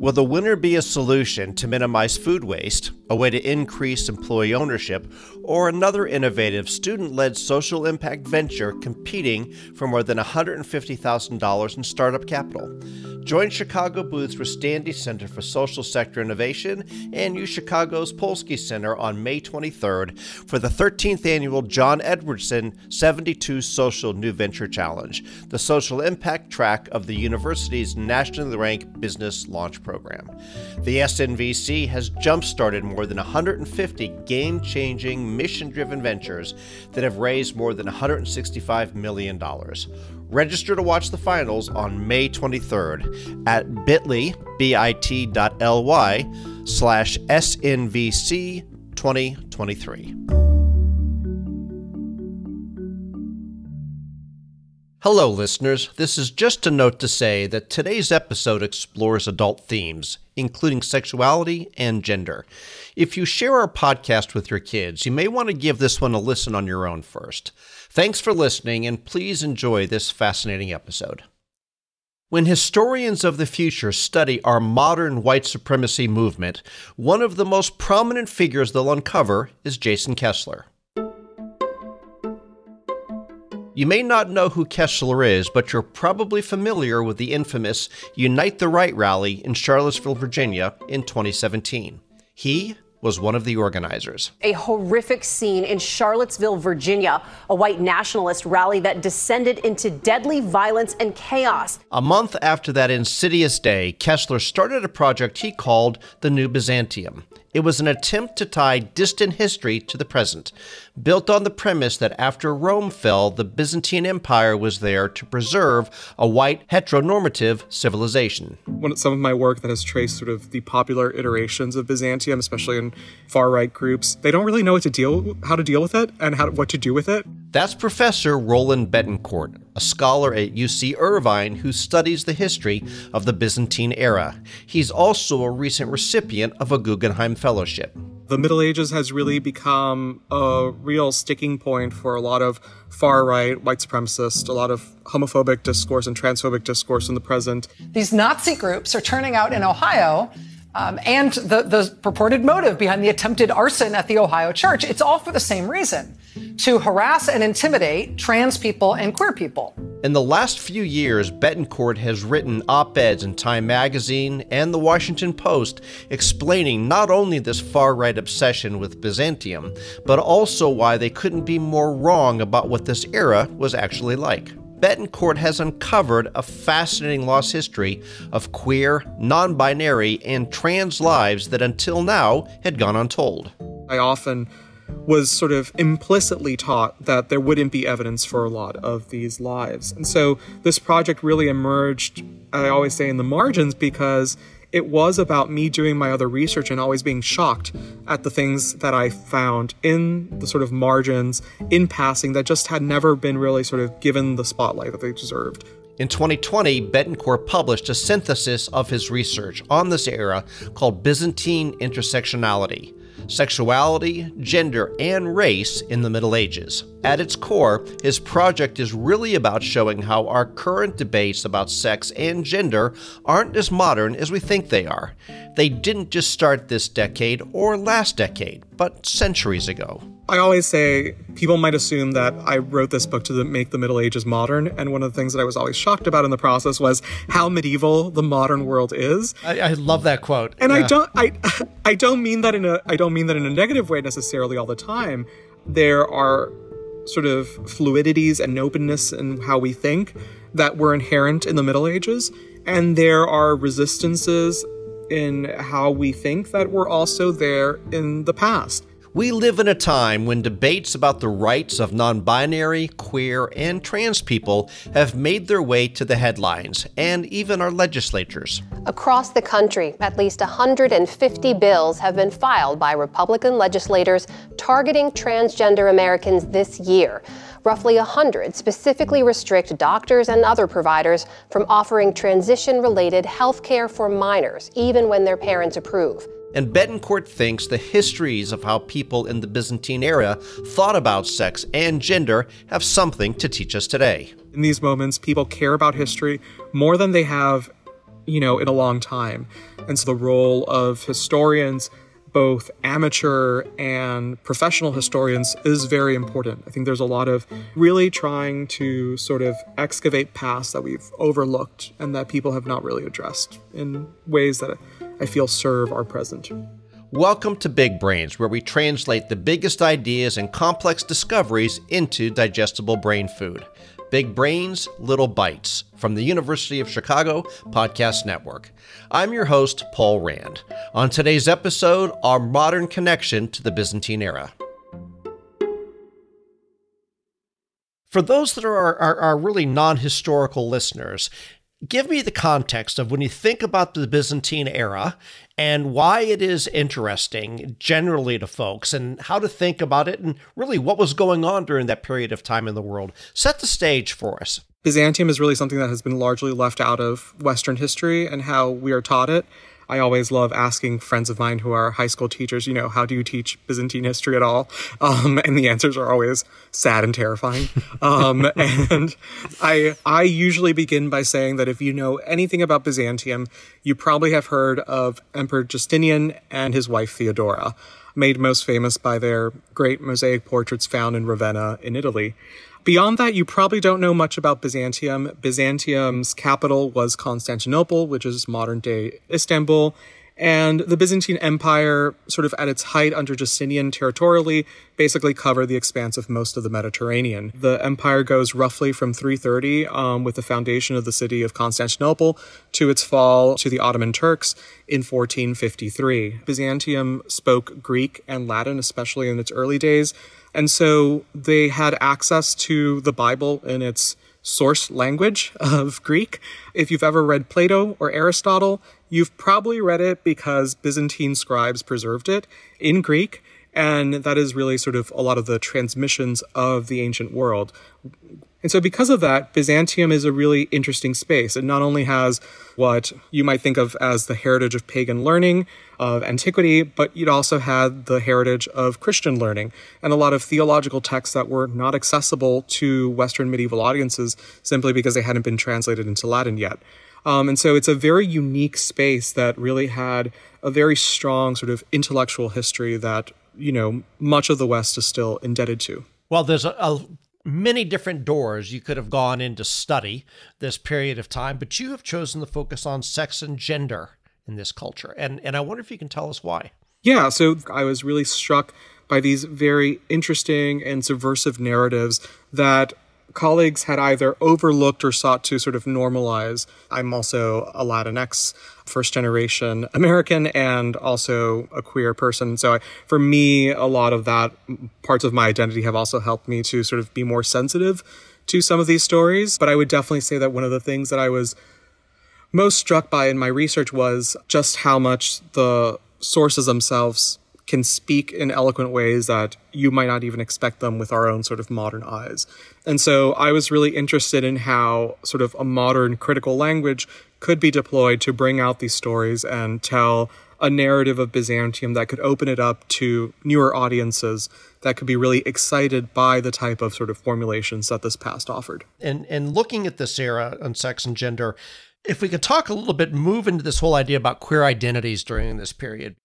Will the winner be a solution to minimize food waste, a way to increase employee ownership, or another innovative student led social impact venture competing for more than $150,000 in startup capital? Join Chicago Booth's Rustandy Center for Social Sector Innovation and UChicago's Polsky Center on May 23rd for the 13th annual John Edwardson 72 Social New Venture Challenge, the social impact track of the university's nationally ranked business launch program. The SNVC has jump started more than 150 game changing, mission driven ventures that have raised more than $165 million. Register to watch the finals on May 23rd at bit.ly, bit.ly slash SNVC 2023. Hello, listeners. This is just a note to say that today's episode explores adult themes, including sexuality and gender. If you share our podcast with your kids, you may want to give this one a listen on your own first. Thanks for listening, and please enjoy this fascinating episode. When historians of the future study our modern white supremacy movement, one of the most prominent figures they'll uncover is Jason Kessler. You may not know who Kessler is, but you're probably familiar with the infamous Unite the Right rally in Charlottesville, Virginia in 2017. He was one of the organizers. A horrific scene in Charlottesville, Virginia, a white nationalist rally that descended into deadly violence and chaos. A month after that insidious day, Kessler started a project he called the New Byzantium. It was an attempt to tie distant history to the present, built on the premise that after Rome fell, the Byzantine Empire was there to preserve a white heteronormative civilization. One, some of my work that has traced sort of the popular iterations of Byzantium, especially in far right groups, they don't really know what to deal, how to deal with it and how, what to do with it. That's Professor Roland Betancourt, a scholar at UC Irvine who studies the history of the Byzantine era. He's also a recent recipient of a Guggenheim Fellowship. The Middle Ages has really become a real sticking point for a lot of far right, white supremacists, a lot of homophobic discourse and transphobic discourse in the present. These Nazi groups are turning out in Ohio um, and the, the purported motive behind the attempted arson at the Ohio church, it's all for the same reason to harass and intimidate trans people and queer people. In the last few years, Betancourt has written op eds in Time magazine and the Washington Post explaining not only this far right obsession with Byzantium, but also why they couldn't be more wrong about what this era was actually like. Betancourt has uncovered a fascinating lost history of queer, non binary, and trans lives that until now had gone untold. I often was sort of implicitly taught that there wouldn't be evidence for a lot of these lives. And so this project really emerged, I always say, in the margins because it was about me doing my other research and always being shocked at the things that I found in the sort of margins, in passing, that just had never been really sort of given the spotlight that they deserved. In 2020, Betancourt published a synthesis of his research on this era called Byzantine Intersectionality sexuality, gender, and race in the Middle Ages. At its core, his project is really about showing how our current debates about sex and gender aren't as modern as we think they are. They didn't just start this decade or last decade, but centuries ago. I always say people might assume that I wrote this book to make the Middle Ages modern, and one of the things that I was always shocked about in the process was how medieval the modern world is. I, I love that quote, and yeah. I don't, I, I don't mean that in a, I don't mean that in a negative way necessarily all the time. There are sort of fluidities and openness in how we think that were inherent in the Middle Ages, and there are resistances in how we think that were also there in the past. We live in a time when debates about the rights of non binary, queer, and trans people have made their way to the headlines and even our legislatures. Across the country, at least 150 bills have been filed by Republican legislators targeting transgender Americans this year. Roughly 100 specifically restrict doctors and other providers from offering transition related health care for minors, even when their parents approve. And Betancourt thinks the histories of how people in the Byzantine era thought about sex and gender have something to teach us today. In these moments, people care about history more than they have you know, in a long time. And so the role of historians, both amateur and professional historians, is very important. I think there's a lot of really trying to sort of excavate past that we've overlooked and that people have not really addressed in ways that I feel serve our present. Welcome to Big Brains, where we translate the biggest ideas and complex discoveries into digestible brain food. Big Brains, Little Bites from the University of Chicago Podcast Network. I'm your host, Paul Rand. On today's episode, our modern connection to the Byzantine era. For those that are, are, are really non historical listeners, give me the context of when you think about the Byzantine era and why it is interesting generally to folks and how to think about it and really what was going on during that period of time in the world. Set the stage for us. Byzantium is really something that has been largely left out of Western history and how we are taught it. I always love asking friends of mine who are high school teachers, you know, how do you teach Byzantine history at all? Um, and the answers are always sad and terrifying. Um, and I, I usually begin by saying that if you know anything about Byzantium, you probably have heard of Emperor Justinian and his wife Theodora, made most famous by their great mosaic portraits found in Ravenna in Italy. Beyond that, you probably don't know much about Byzantium. Byzantium's capital was Constantinople, which is modern day Istanbul. And the Byzantine Empire, sort of at its height under Justinian territorially, basically covered the expanse of most of the Mediterranean. The empire goes roughly from 330, um, with the foundation of the city of Constantinople, to its fall to the Ottoman Turks in 1453. Byzantium spoke Greek and Latin, especially in its early days. And so they had access to the Bible in its source language of Greek. If you've ever read Plato or Aristotle, you've probably read it because Byzantine scribes preserved it in Greek. And that is really sort of a lot of the transmissions of the ancient world. And so, because of that, Byzantium is a really interesting space. It not only has what you might think of as the heritage of pagan learning of antiquity, but it also had the heritage of Christian learning and a lot of theological texts that were not accessible to Western medieval audiences simply because they hadn't been translated into Latin yet. Um, and so, it's a very unique space that really had a very strong sort of intellectual history that, you know, much of the West is still indebted to. Well, there's a, a many different doors you could have gone in to study this period of time, but you have chosen to focus on sex and gender in this culture. And and I wonder if you can tell us why. Yeah, so I was really struck by these very interesting and subversive narratives that colleagues had either overlooked or sought to sort of normalize. I'm also a Latinx first generation American and also a queer person. So I, for me, a lot of that parts of my identity have also helped me to sort of be more sensitive to some of these stories. But I would definitely say that one of the things that I was most struck by in my research was just how much the sources themselves can speak in eloquent ways that you might not even expect them with our own sort of modern eyes. And so I was really interested in how sort of a modern critical language could be deployed to bring out these stories and tell a narrative of Byzantium that could open it up to newer audiences that could be really excited by the type of sort of formulations that this past offered. And and looking at this era on sex and gender, if we could talk a little bit, move into this whole idea about queer identities during this period.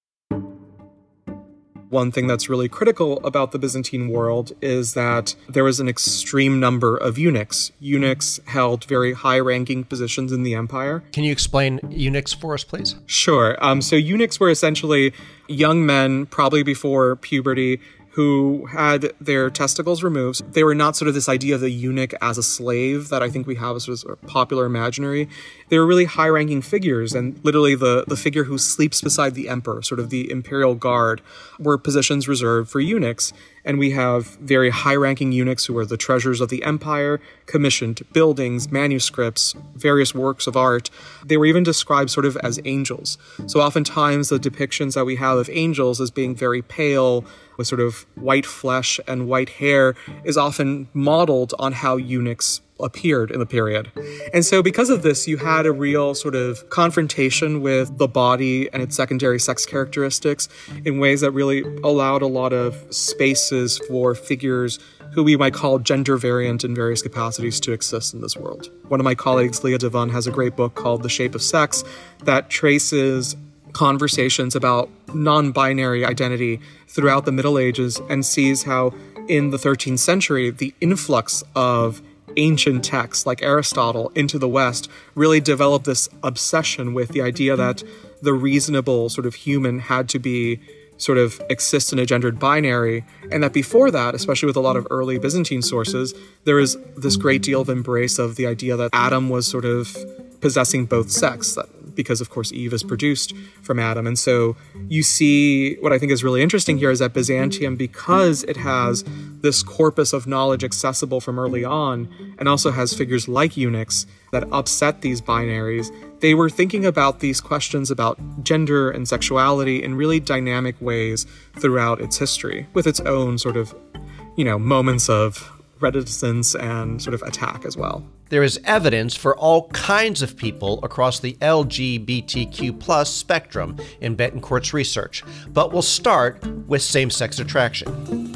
One thing that's really critical about the Byzantine world is that there was an extreme number of eunuchs. Eunuchs held very high ranking positions in the empire. Can you explain eunuchs for us, please? Sure. Um, so, eunuchs were essentially young men, probably before puberty, who had their testicles removed. They were not sort of this idea of the eunuch as a slave that I think we have as sort of popular imaginary. They were really high ranking figures, and literally the, the figure who sleeps beside the emperor, sort of the imperial guard, were positions reserved for eunuchs. And we have very high ranking eunuchs who are the treasures of the empire, commissioned buildings, manuscripts, various works of art. They were even described sort of as angels. So oftentimes the depictions that we have of angels as being very pale, with sort of white flesh and white hair, is often modeled on how eunuchs appeared in the period. And so, because of this, you had a real sort of confrontation with the body and its secondary sex characteristics in ways that really allowed a lot of spaces for figures who we might call gender variant in various capacities to exist in this world. One of my colleagues, Leah DeVun, has a great book called The Shape of Sex that traces conversations about non binary identity throughout the Middle Ages and sees how, in the 13th century, the influx of ancient texts like Aristotle into the West really developed this obsession with the idea that the reasonable sort of human had to be sort of exist in a gendered binary, and that before that, especially with a lot of early Byzantine sources, there is this great deal of embrace of the idea that Adam was sort of possessing both sex, because of course Eve is produced from Adam. And so you see what I think is really interesting here is that Byzantium, because it has this corpus of knowledge accessible from early on, and also has figures like eunuchs that upset these binaries, they were thinking about these questions about gender and sexuality in really dynamic ways throughout its history, with its own sort of, you know, moments of reticence and sort of attack as well. There is evidence for all kinds of people across the LGBTQ spectrum in Betancourt's research, but we'll start with same sex attraction.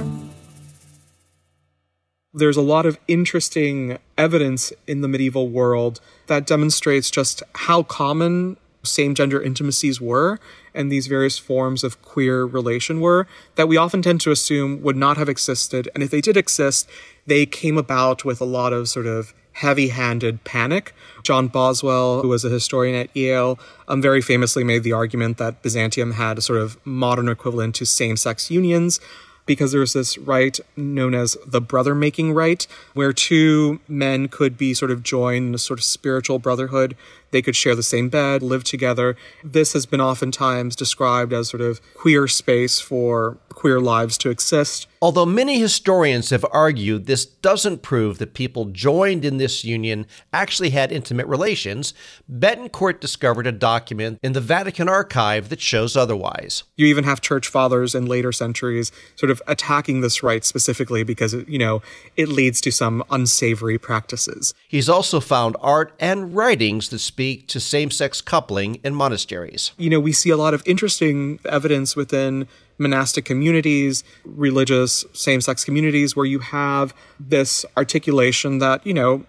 There's a lot of interesting evidence in the medieval world that demonstrates just how common same gender intimacies were and these various forms of queer relation were that we often tend to assume would not have existed. And if they did exist, they came about with a lot of sort of heavy handed panic. John Boswell, who was a historian at Yale, um, very famously made the argument that Byzantium had a sort of modern equivalent to same sex unions because there was this rite known as the brother making rite, where two men could be sort of joined in a sort of spiritual brotherhood they could share the same bed, live together. This has been oftentimes described as sort of queer space for queer lives to exist. Although many historians have argued this doesn't prove that people joined in this union actually had intimate relations, Betancourt discovered a document in the Vatican archive that shows otherwise. You even have church fathers in later centuries sort of attacking this rite specifically because, you know, it leads to some unsavory practices. He's also found art and writings that speak to same sex coupling in monasteries. You know, we see a lot of interesting evidence within monastic communities, religious same sex communities, where you have this articulation that, you know,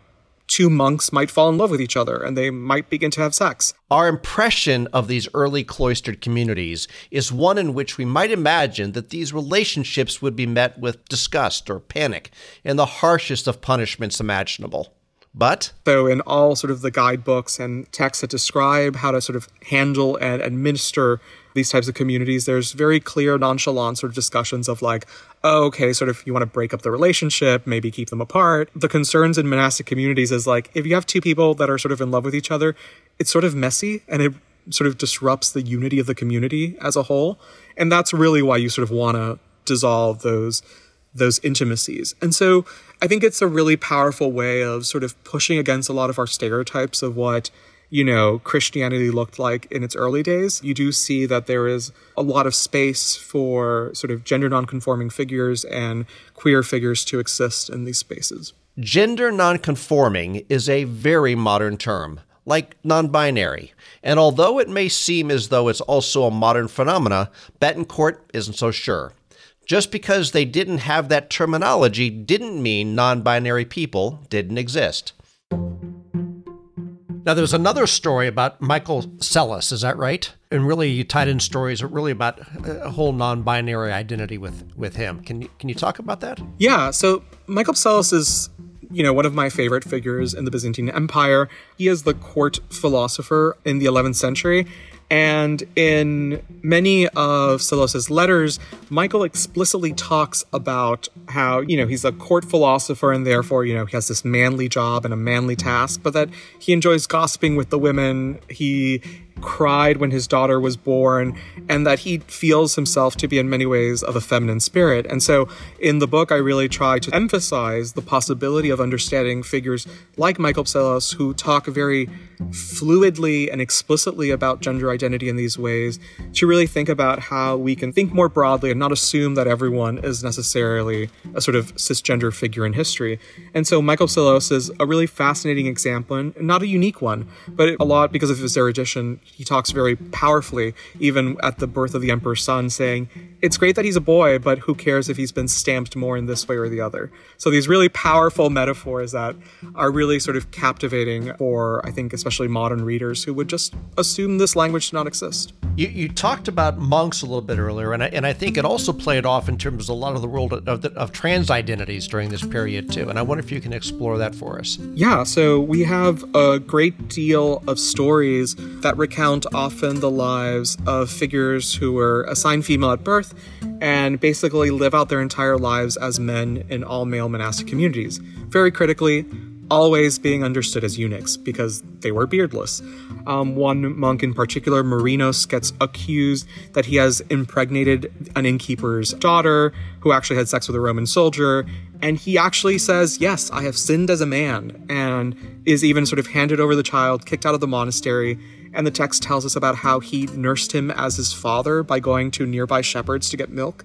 two monks might fall in love with each other and they might begin to have sex. Our impression of these early cloistered communities is one in which we might imagine that these relationships would be met with disgust or panic and the harshest of punishments imaginable. But though in all sort of the guidebooks and texts that describe how to sort of handle and administer these types of communities, there's very clear nonchalant sort of discussions of like, oh, okay, sort of you want to break up the relationship, maybe keep them apart. The concerns in monastic communities is like if you have two people that are sort of in love with each other, it's sort of messy and it sort of disrupts the unity of the community as a whole. And that's really why you sort of want to dissolve those those intimacies. And so I think it's a really powerful way of sort of pushing against a lot of our stereotypes of what, you know, Christianity looked like in its early days. You do see that there is a lot of space for sort of gender nonconforming figures and queer figures to exist in these spaces. Gender nonconforming is a very modern term like non binary. And although it may seem as though it's also a modern phenomena, Betancourt isn't so sure. Just because they didn't have that terminology didn't mean non binary people didn't exist. Now, there's another story about Michael Psellos, is that right? And really, you tied in stories really about a whole non-binary identity with with him. Can you can you talk about that? Yeah. So Michael Psellos is you know, one of my favorite figures in the Byzantine Empire. He is the court philosopher in the 11th century. And in many of Psellos's letters, Michael explicitly talks about how, you know, he's a court philosopher and therefore, you know, he has this manly job and a manly task, but that he enjoys gossiping with the women. He cried when his daughter was born, and that he feels himself to be in many ways of a feminine spirit. And so in the book, I really try to emphasize the possibility of understanding figures like Michael Psellos who talk very fluidly and explicitly about gender identity in these ways to really think about how we can think more broadly and not assume that everyone is necessarily a sort of cisgender figure in history. And so Michael Psellos is a really fascinating example and not a unique one, but a lot because of his erudition, he talks very powerfully, even at the birth of the emperor's son, saying, it's great that he's a boy, but who cares if he's been stamped more in this way or the other? So these really powerful metaphors that are really sort of captivating for, I think, especially modern readers who would just assume this language did not exist. You, you talked about monks a little bit earlier, and I, and I think it also played off in terms of a lot of the world of, the, of trans identities during this period too. And I wonder if you can explore that for us. Yeah, so we have a great deal of stories that recount often the lives of figures who were assigned female at birth and basically live out their entire lives as men in all male monastic communities. Very critically, always being understood as eunuchs because they were beardless. Um, one monk in particular, Marinos, gets accused that he has impregnated an innkeeper's daughter who actually had sex with a Roman soldier. And he actually says, Yes, I have sinned as a man, and is even sort of handed over the child, kicked out of the monastery, and the text tells us about how he nursed him as his father by going to nearby shepherds to get milk.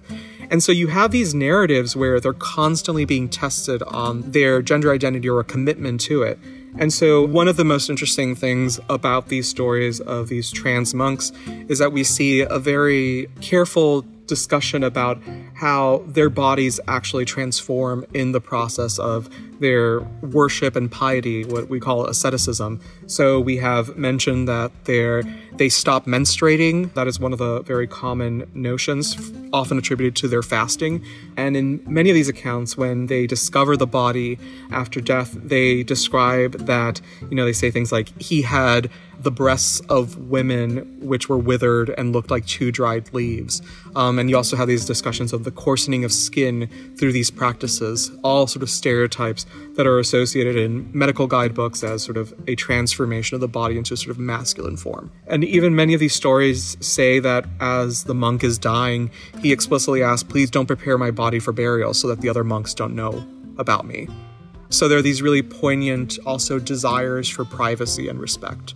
And so you have these narratives where they're constantly being tested on their gender identity or a commitment to it. And so, one of the most interesting things about these stories of these trans monks is that we see a very careful discussion about how their bodies actually transform in the process of their worship and piety, what we call asceticism. So we have mentioned that they they stop menstruating. That is one of the very common notions, often attributed to their fasting. And in many of these accounts, when they discover the body after death, they describe that, you know, they say things like, he had the breasts of women which were withered and looked like two dried leaves. Um, and you also have these discussions of the coarsening of skin through these practices, all sort of stereotypes that are associated in medical guidebooks as sort of a transformation of the body into a sort of masculine form. And even many of these stories say that as the monk is dying, he explicitly asks, Please don't prepare my body for burial so that the other monks don't know about me. So there are these really poignant also desires for privacy and respect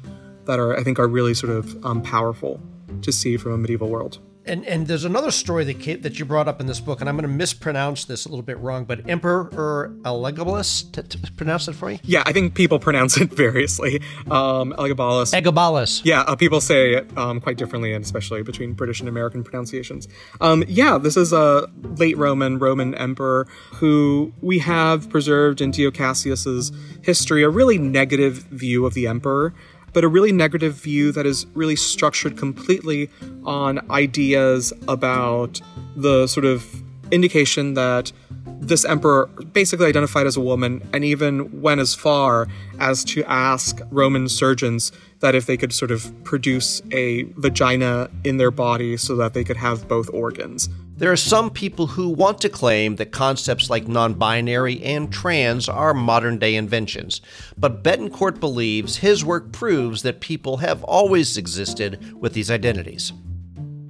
that are I think are really sort of um, powerful to see from a medieval world. And and there's another story that came, that you brought up in this book, and I'm going to mispronounce this a little bit wrong, but Emperor Elagabalus, to, to pronounce it for me. Yeah, I think people pronounce it variously. Um, Elagabalus. Egabalus. Yeah, uh, people say it um, quite differently, and especially between British and American pronunciations. Um, yeah, this is a late Roman Roman emperor who we have preserved in Dio Cassius's history a really negative view of the emperor but a really negative view that is really structured completely on ideas about the sort of indication that this emperor basically identified as a woman and even went as far as to ask Roman surgeons that if they could sort of produce a vagina in their body so that they could have both organs. There are some people who want to claim that concepts like non binary and trans are modern day inventions, but Betancourt believes his work proves that people have always existed with these identities.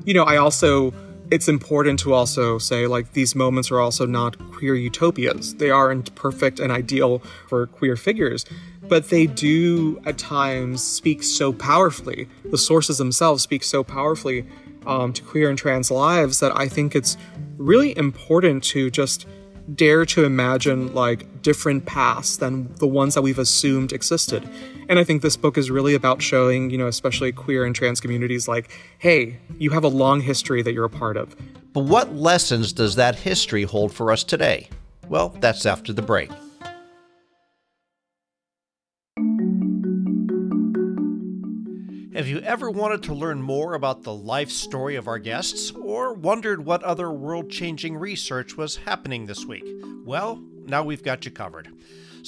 You know, I also it's important to also say like these moments are also not queer utopias. They aren't perfect and ideal for queer figures, but they do at times speak so powerfully. The sources themselves speak so powerfully um, to queer and trans lives that I think it's really important to just dare to imagine like different paths than the ones that we've assumed existed. And I think this book is really about showing, you know, especially queer and trans communities like, hey, you have a long history that you're a part of. But what lessons does that history hold for us today? Well, that's after the break. Have you ever wanted to learn more about the life story of our guests, or wondered what other world changing research was happening this week? Well, now we've got you covered.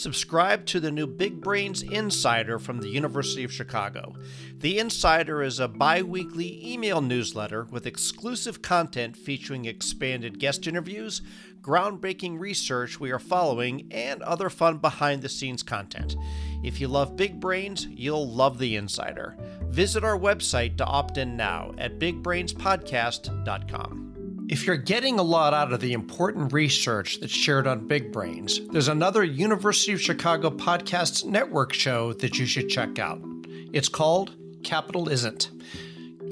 Subscribe to the new Big Brains Insider from the University of Chicago. The Insider is a bi weekly email newsletter with exclusive content featuring expanded guest interviews, groundbreaking research we are following, and other fun behind the scenes content. If you love Big Brains, you'll love The Insider. Visit our website to opt in now at bigbrainspodcast.com. If you're getting a lot out of the important research that's shared on Big Brains, there's another University of Chicago Podcasts Network show that you should check out. It's called Capitalisn't.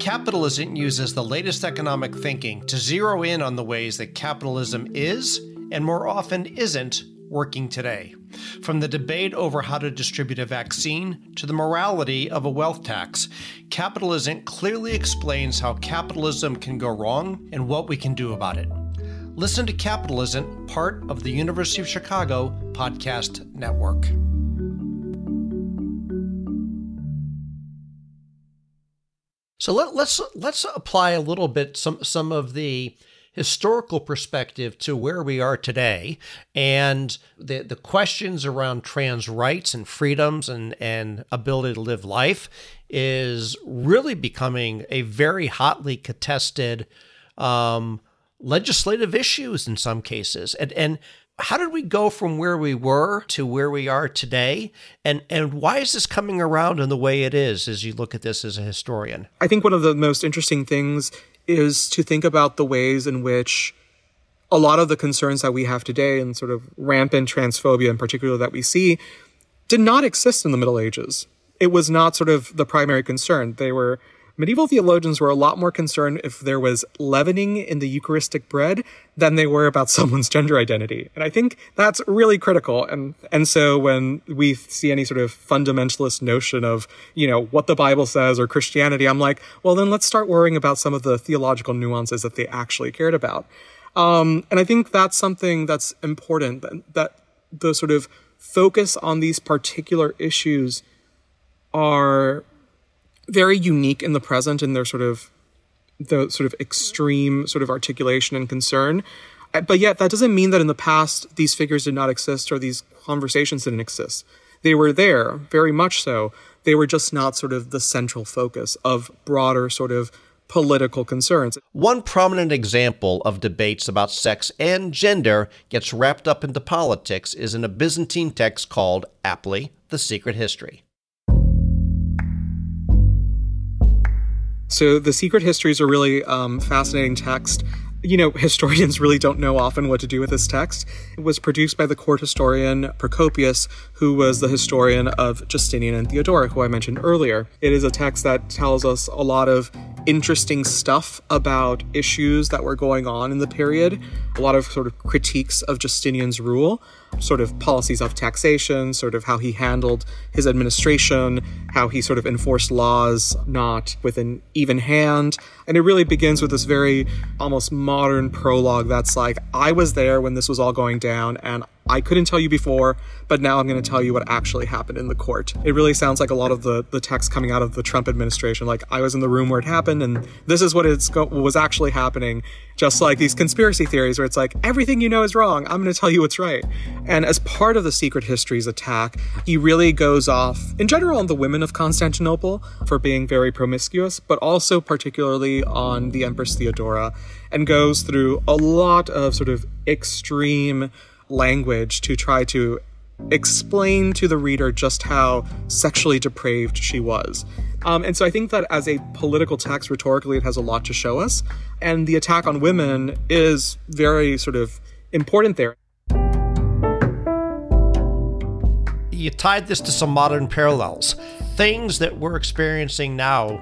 Capital Isn't uses the latest economic thinking to zero in on the ways that capitalism is, and more often isn't, working today. From the debate over how to distribute a vaccine to the morality of a wealth tax, Capitalisn't clearly explains how capitalism can go wrong and what we can do about it. Listen to Capitalisn't, part of the University of Chicago Podcast Network. So let, let's let's apply a little bit some some of the historical perspective to where we are today and the, the questions around trans rights and freedoms and, and ability to live life is really becoming a very hotly contested um, legislative issues in some cases. And, and how did we go from where we were to where we are today and and why is this coming around in the way it is as you look at this as a historian i think one of the most interesting things is to think about the ways in which a lot of the concerns that we have today and sort of rampant transphobia in particular that we see did not exist in the Middle Ages. It was not sort of the primary concern. They were medieval theologians were a lot more concerned if there was leavening in the Eucharistic bread than they were about someone's gender identity. And I think that's really critical. And, and so when we see any sort of fundamentalist notion of, you know, what the Bible says or Christianity, I'm like, well, then let's start worrying about some of the theological nuances that they actually cared about. Um, and I think that's something that's important that, that the sort of focus on these particular issues are very unique in the present in their sort of the sort of extreme sort of articulation and concern. Uh, but yet, that doesn't mean that in the past these figures did not exist or these conversations didn't exist. They were there, very much so. They were just not sort of the central focus of broader sort of political concerns. One prominent example of debates about sex and gender gets wrapped up into politics is in a Byzantine text called, aptly, The Secret History. So the secret histories are really um, fascinating text. You know, historians really don't know often what to do with this text. It was produced by the court historian Procopius, who was the historian of Justinian and Theodora, who I mentioned earlier. It is a text that tells us a lot of interesting stuff about issues that were going on in the period, a lot of sort of critiques of Justinian's rule sort of policies of taxation, sort of how he handled his administration, how he sort of enforced laws not with an even hand. And it really begins with this very almost modern prologue that's like, I was there when this was all going down, and I couldn't tell you before, but now I'm going to tell you what actually happened in the court. It really sounds like a lot of the, the text coming out of the Trump administration. Like, I was in the room where it happened, and this is what it's go- was actually happening. Just like these conspiracy theories where it's like, everything you know is wrong. I'm going to tell you what's right. And as part of the Secret Histories attack, he really goes off, in general, on the women of Constantinople for being very promiscuous, but also particularly on the Empress Theodora, and goes through a lot of sort of extreme language to try to explain to the reader just how sexually depraved she was. Um, and so I think that as a political text, rhetorically, it has a lot to show us. And the attack on women is very sort of important there. You tied this to some modern parallels. Things that we're experiencing now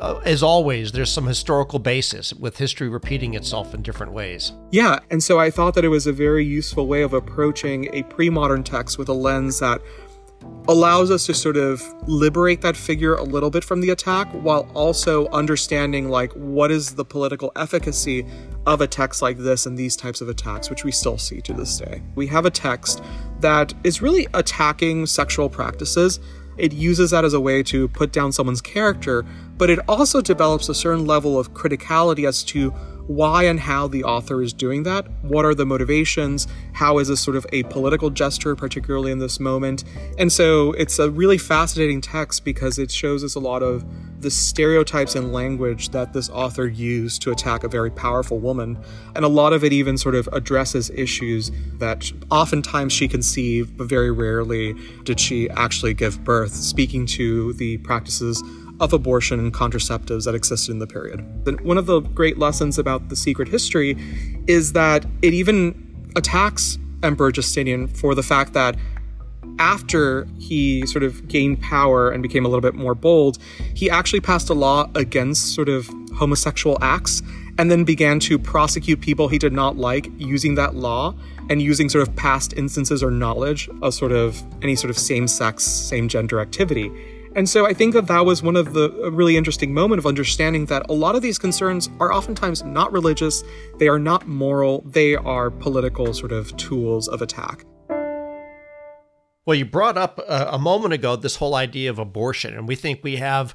uh, as always, there's some historical basis with history repeating itself in different ways. Yeah, and so I thought that it was a very useful way of approaching a pre modern text with a lens that allows us to sort of liberate that figure a little bit from the attack while also understanding like what is the political efficacy of a text like this and these types of attacks which we still see to this day. We have a text that is really attacking sexual practices it uses that as a way to put down someone's character, but it also develops a certain level of criticality as to why and how the author is doing that. What are the motivations? How is this sort of a political gesture, particularly in this moment? And so it's a really fascinating text because it shows us a lot of the stereotypes and language that this author used to attack a very powerful woman. And a lot of it even sort of addresses issues that oftentimes she conceived, but very rarely did she actually give birth, speaking to the practices of abortion and contraceptives that existed in the period. And one of the great lessons about the secret history is that it even attacks Emperor Justinian for the fact that after he sort of gained power and became a little bit more bold, he actually passed a law against sort of homosexual acts and then began to prosecute people he did not like using that law and using sort of past instances or knowledge of sort of any sort of same sex, same gender activity. And so I think that that was one of the really interesting moment of understanding that a lot of these concerns are oftentimes not religious, they are not moral, they are political sort of tools of attack. Well, you brought up uh, a moment ago this whole idea of abortion, and we think we have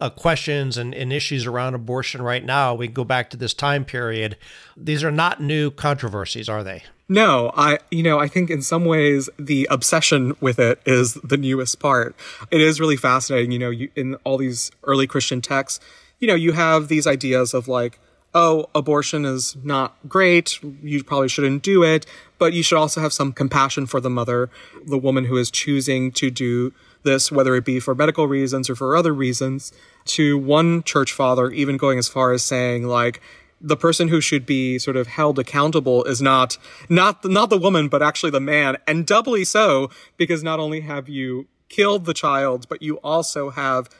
uh, questions and, and, issues around abortion right now. We go back to this time period. These are not new controversies, are they? No, I you know, I think in some ways the obsession with it is the newest part. It is really fascinating, you know, you, in all these early Christian texts, you know, you have these ideas of like oh, abortion is not great. You probably shouldn't do it, but you should also have some compassion for the mother, the woman who is choosing to do this, whether it be for medical reasons or for other reasons. To one church father, even going as far as saying like, the person who should be sort of held accountable is not not not the woman but actually the man and doubly so because not only have you killed the child but you also have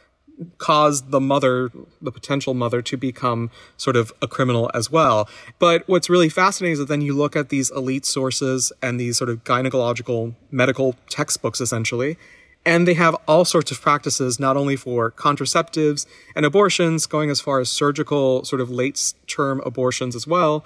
caused the mother, the potential mother, to become sort of a criminal as well. But what's really fascinating is that then you look at these elite sources and these sort of gynecological medical textbooks essentially, and they have all sorts of practices, not only for contraceptives and abortions, going as far as surgical, sort of late term abortions as well.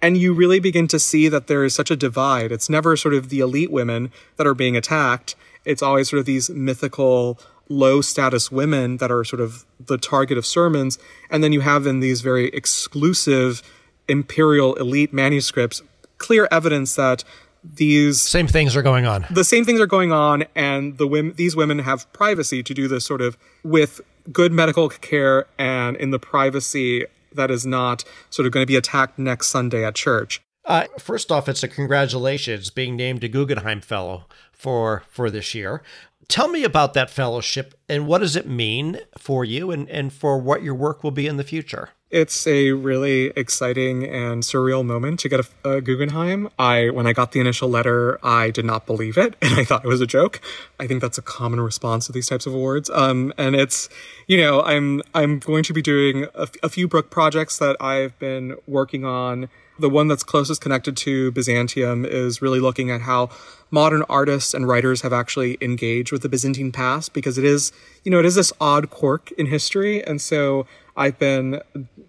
And you really begin to see that there is such a divide. It's never sort of the elite women that are being attacked. It's always sort of these mythical low status women that are sort of the target of sermons. And then you have in these very exclusive imperial elite manuscripts clear evidence that these same things are going on. The same things are going on, and the women, these women have privacy to do this sort of with good medical care and in the privacy that is not sort of going to be attacked next Sunday at church. Uh, first off, it's a congratulations being named a Guggenheim Fellow for for this year. Tell me about that fellowship and what does it mean for you and, and for what your work will be in the future? It's a really exciting and surreal moment to get a, a, Guggenheim. I, when I got the initial letter, I did not believe it, and I thought it was a joke. I think that's a common response to these types of awards. Um, and it's, you know, I'm I'm going to be doing a, a few book projects that I've been working on the one that's closest connected to Byzantium is really looking at how modern artists and writers have actually engaged with the Byzantine past because it is, you know, it is this odd quirk in history. And so I've been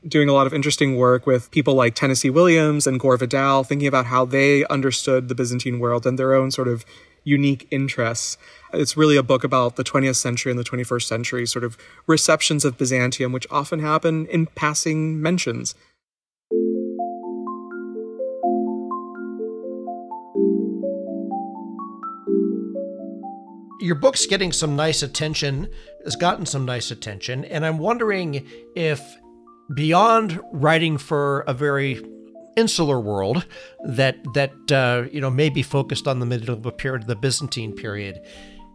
doing a lot of interesting work with people like Tennessee Williams and Gore Vidal, thinking about how they understood the Byzantine world and their own sort of unique interests. It's really a book about the 20th century and the 21st century sort of receptions of Byzantium, which often happen in passing mentions. Your book's getting some nice attention, has gotten some nice attention, and I'm wondering if beyond writing for a very insular world that that uh, you know may be focused on the medieval period, the Byzantine period.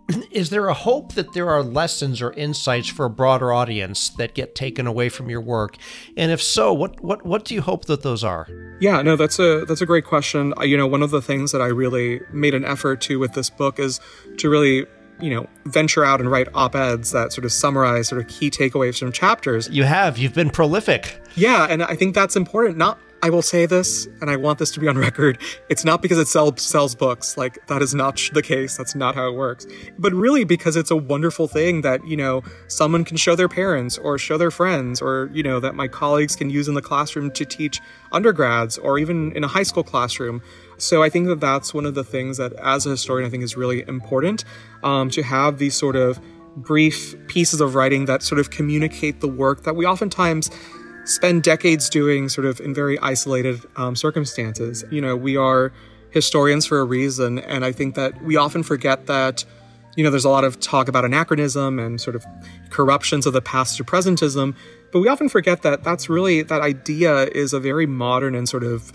Is there a hope that there are lessons or insights for a broader audience that get taken away from your work? And if so, what what what do you hope that those are? Yeah, no, that's a that's a great question. You know, one of the things that I really made an effort to with this book is to really you know, venture out and write op eds that sort of summarize sort of key takeaways from chapters. You have. You've been prolific. Yeah, and I think that's important. Not, I will say this, and I want this to be on record. It's not because it sells sells books. Like that is not the case. That's not how it works. But really because it's a wonderful thing that you know someone can show their parents or show their friends, or you know that my colleagues can use in the classroom to teach undergrads or even in a high school classroom. So I think that that's one of the things that, as a historian, I think is really important um, to have these sort of brief pieces of writing that sort of communicate the work that we oftentimes spend decades doing, sort of in very isolated um, circumstances. You know, we are historians for a reason, and I think that we often forget that. You know, there's a lot of talk about anachronism and sort of corruptions of the past to presentism, but we often forget that that's really that idea is a very modern and sort of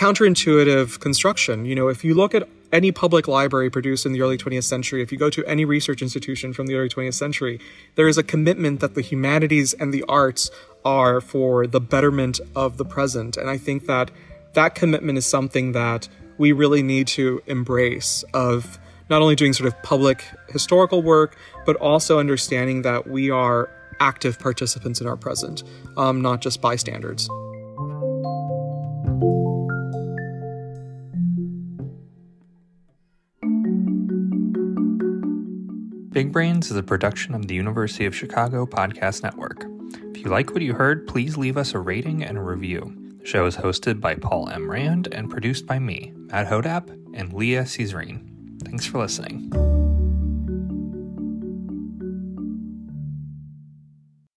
counterintuitive construction. You know, if you look at any public library produced in the early 20th century, if you go to any research institution from the early 20th century, there is a commitment that the humanities and the arts are for the betterment of the present. And I think that that commitment is something that we really need to embrace of not only doing sort of public historical work, but also understanding that we are active participants in our present, um, not just bystanders. Big Brains is a production of the University of Chicago Podcast Network. If you like what you heard, please leave us a rating and a review. The show is hosted by Paul M. Rand and produced by me, Matt Hodapp, and Lea Ceasrine. Thanks for listening.